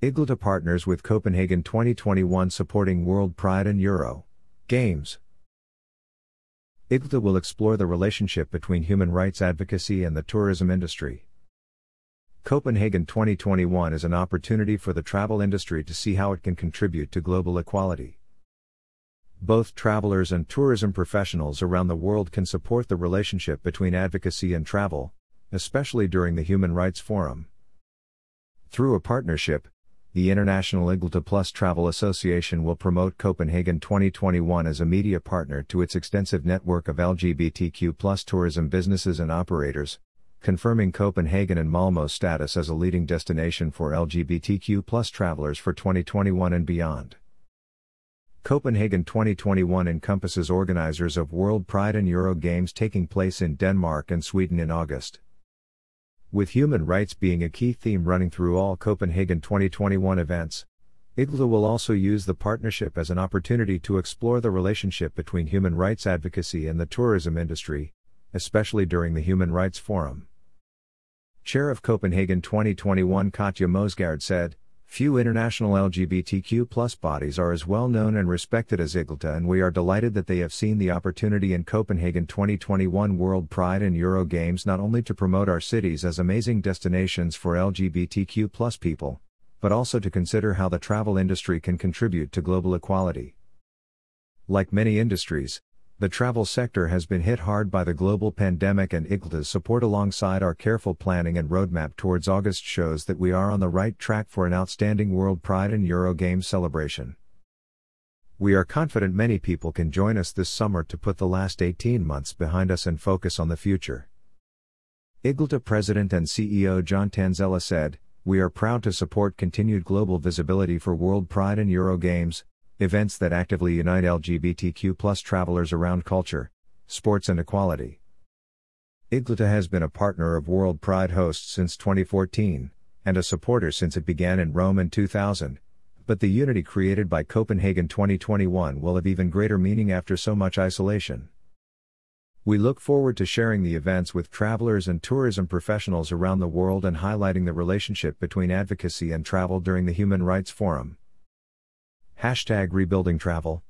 IGLTA partners with Copenhagen 2021 supporting World Pride and Euro Games. IGLTA will explore the relationship between human rights advocacy and the tourism industry. Copenhagen 2021 is an opportunity for the travel industry to see how it can contribute to global equality. Both travelers and tourism professionals around the world can support the relationship between advocacy and travel, especially during the Human Rights Forum. Through a partnership, the International IGLTA Plus Travel Association will promote Copenhagen 2021 as a media partner to its extensive network of LGBTQ tourism businesses and operators, confirming Copenhagen and Malmö's status as a leading destination for LGBTQ travelers for 2021 and beyond. Copenhagen 2021 encompasses organizers of World Pride and Euro Games taking place in Denmark and Sweden in August. With human rights being a key theme running through all Copenhagen 2021 events, IGLTA will also use the partnership as an opportunity to explore the relationship between human rights advocacy and the tourism industry, especially during the Human Rights Forum. Chair of Copenhagen 2021 Katja Mosgaard said, Few international LGBTQ bodies are as well known and respected as IGLTA, and we are delighted that they have seen the opportunity in Copenhagen 2021 World Pride and Euro Games not only to promote our cities as amazing destinations for LGBTQ people, but also to consider how the travel industry can contribute to global equality. Like many industries, the travel sector has been hit hard by the global pandemic, and IGLTA's support alongside our careful planning and roadmap towards August shows that we are on the right track for an outstanding World Pride and Euro Games celebration. We are confident many people can join us this summer to put the last 18 months behind us and focus on the future. IGLTA President and CEO John Tanzella said, We are proud to support continued global visibility for World Pride and Euro Games, events that actively unite LGBTQ travelers around culture, sports, and equality. IGLTA has been a partner of World Pride hosts since 2014, and a supporter since it began in Rome in 2000. But the unity created by Copenhagen 2021 will have even greater meaning after so much isolation. We look forward to sharing the events with travelers and tourism professionals around the world and highlighting the relationship between advocacy and travel during the Human Rights Forum. Hashtag Rebuilding Travel